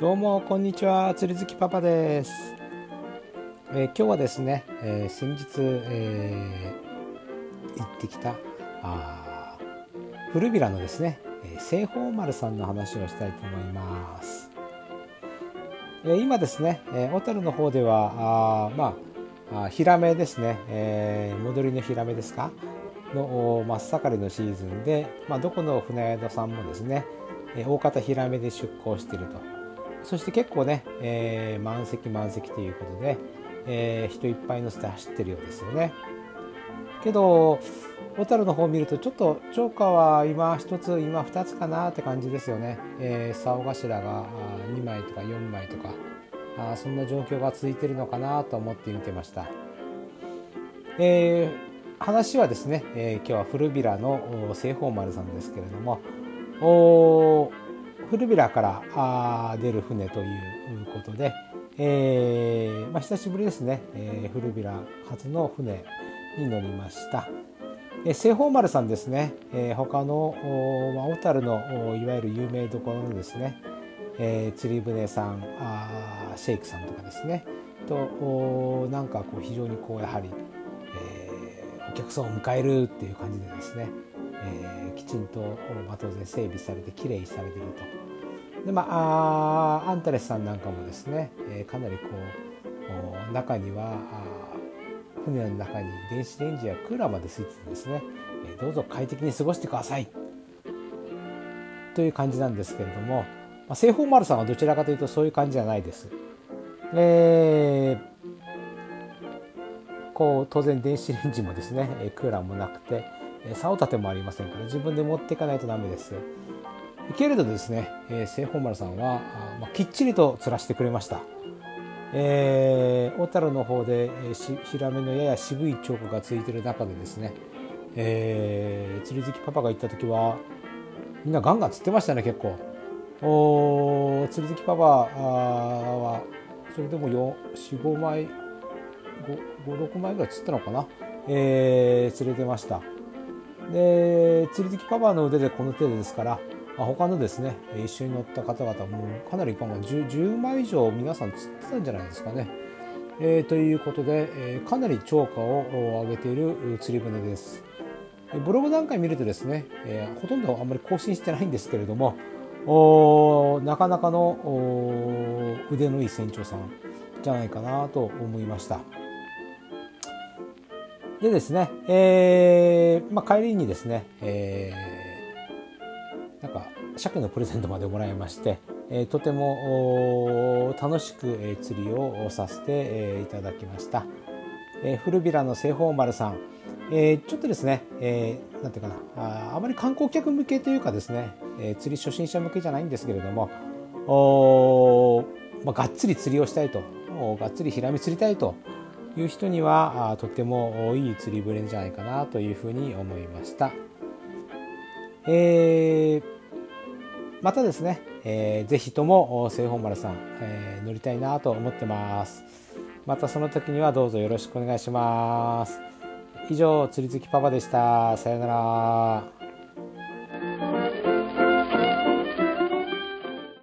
どうもこんにちは。釣り好きパパです、えー、今日はですね、えー、先日、えー、行ってきたあ古びらのですね西方丸さんの話をしたいと思います、えー、今ですね、え小樽の方ではあまあヒラメですね、え戻りのヒラメですか？の真っ盛りのシーズンで、まあ、どこの船宿さんもですね大方ヒラメで出港していると。そして結構ね、えー、満席満席ということで、えー、人いっぱい乗せて走ってるようですよね。けど小樽の方を見るとちょっと釣果は今1つ今2つかなって感じですよね、えー、竿頭が2枚とか4枚とかあそんな状況が続いてるのかなと思って見てました、えー、話はですね、えー、今日は古びらの西方丸さんですけれども古びらから出る船ということで、えーまあ、久しぶりですね、えー、古びら初の船に乗りました。えー、西方丸さんですね、えー、他のまあ、小樽のいわゆる有名どころのですね、えー、釣り船さんあシェイクさんとかですね。とおなんかこう非常にこうやはり、えー、お客さんを迎えるっていう感じでですね、えー、きちんと、まあ、当然整備されてきれいにされていると。でまあアンタレスさんなんかもですね、えー、かなりこう中には船の中に電子レンジやクーラーまでついててですね、えー、どうぞ快適に過ごしてくださいという感じなんですけれども、まあ、西方丸さんはどちらかというとそういう感じじゃないです。えー、こう当然電子レンジもですねクーラーもなくて竿立てもありませんから自分で持っていかないとダメです。けれどですね、えー、西方丸さんはあ、まあ、きっちりと釣らしてくれました。えー、小樽の方で、えー、ヒラメのやや渋いチョークがついてる中でですね、えー、釣り好きパパが行った時はみんなガンガン釣ってましたね結構。お釣り好きパパはそれでも45枚56枚ぐらい釣ったのかな、えー、釣れてましたで釣り好きパパの腕でこの程度ですからまあ、他のですね一緒に乗った方々もかなり今後 10, 10枚以上皆さん釣ってたんじゃないですかね。えー、ということで、えー、かなり超過を上げている釣り船です。ブログ段階見るとですね、えー、ほとんどあんまり更新してないんですけれどもおなかなかの腕のいい船長さんじゃないかなと思いました。でですね、えーまあ、帰りにですね、えーなんか鮭のプレゼントまでもらいまして、えー、とても楽しく、えー、釣りをさせて、えー、いただきました、えー、古びらの西方丸さん、えー、ちょっとですね、えー、なんていうかなああまり観光客向けというかですね、えー、釣り初心者向けじゃないんですけれどもお、まあ、がっつり釣りをしたいとがっつりヒラメ釣りたいという人にはあとてもいい釣り船じゃないかなというふうに思いました。えー、またですね、えー、ぜひとも西本丸さん、えー、乗りたいなと思ってます。またその時にはどうぞよろしくお願いします。以上、釣り好きパパでした。さよなら。